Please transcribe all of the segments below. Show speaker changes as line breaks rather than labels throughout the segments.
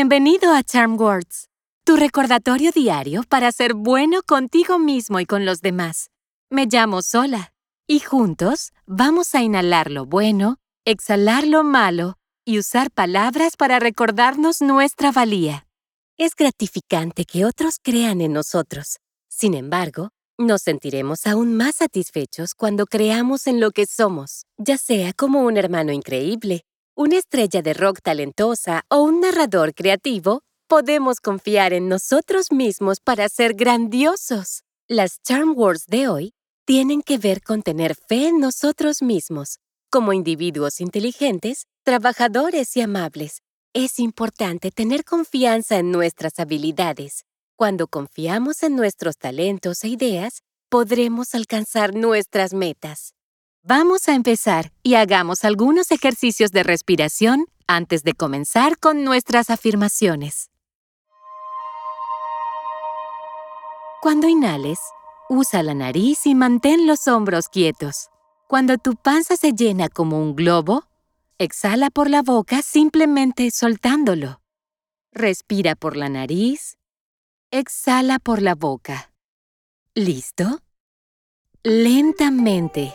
Bienvenido a Charm Words, tu recordatorio diario para ser bueno contigo mismo y con los demás. Me llamo Sola y juntos vamos a inhalar lo bueno, exhalar lo malo y usar palabras para recordarnos nuestra valía. Es gratificante que otros crean en nosotros. Sin embargo, nos sentiremos aún más satisfechos cuando creamos en lo que somos, ya sea como un hermano increíble, una estrella de rock talentosa o un narrador creativo, podemos confiar en nosotros mismos para ser grandiosos. Las Charm Words de hoy tienen que ver con tener fe en nosotros mismos. Como individuos inteligentes, trabajadores y amables, es importante tener confianza en nuestras habilidades. Cuando confiamos en nuestros talentos e ideas, podremos alcanzar nuestras metas. Vamos a empezar y hagamos algunos ejercicios de respiración antes de comenzar con nuestras afirmaciones. Cuando inhales, usa la nariz y mantén los hombros quietos. Cuando tu panza se llena como un globo, exhala por la boca simplemente soltándolo. Respira por la nariz, exhala por la boca. ¿Listo? Lentamente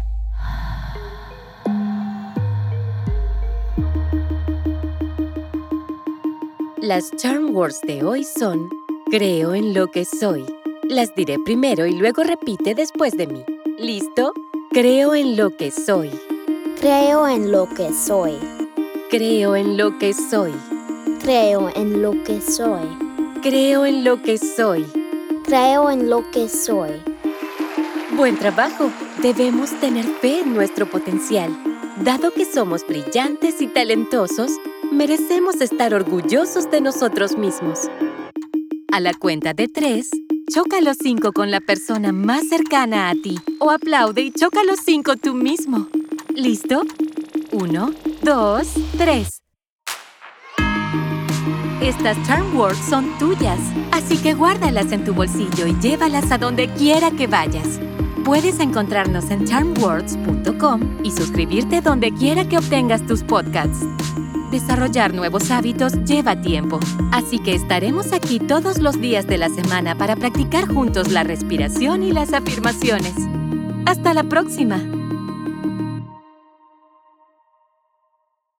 Las charm words de hoy son Creo en lo que soy. Las diré primero y luego repite después de mí. ¿Listo? Creo en lo que soy.
Creo en lo que soy.
Creo en lo que soy.
Creo en lo que soy.
Creo en lo que soy.
Creo en lo que soy.
Buen trabajo. Debemos tener fe en nuestro potencial. Dado que somos brillantes y talentosos, merecemos estar orgullosos de nosotros mismos. A la cuenta de tres, choca los cinco con la persona más cercana a ti o aplaude y choca los cinco tú mismo. ¿Listo? Uno, dos, tres. Estas Charm Words son tuyas, así que guárdalas en tu bolsillo y llévalas a donde quiera que vayas. Puedes encontrarnos en charmwords.com y suscribirte donde quiera que obtengas tus podcasts. Desarrollar nuevos hábitos lleva tiempo, así que estaremos aquí todos los días de la semana para practicar juntos la respiración y las afirmaciones. ¡Hasta la próxima!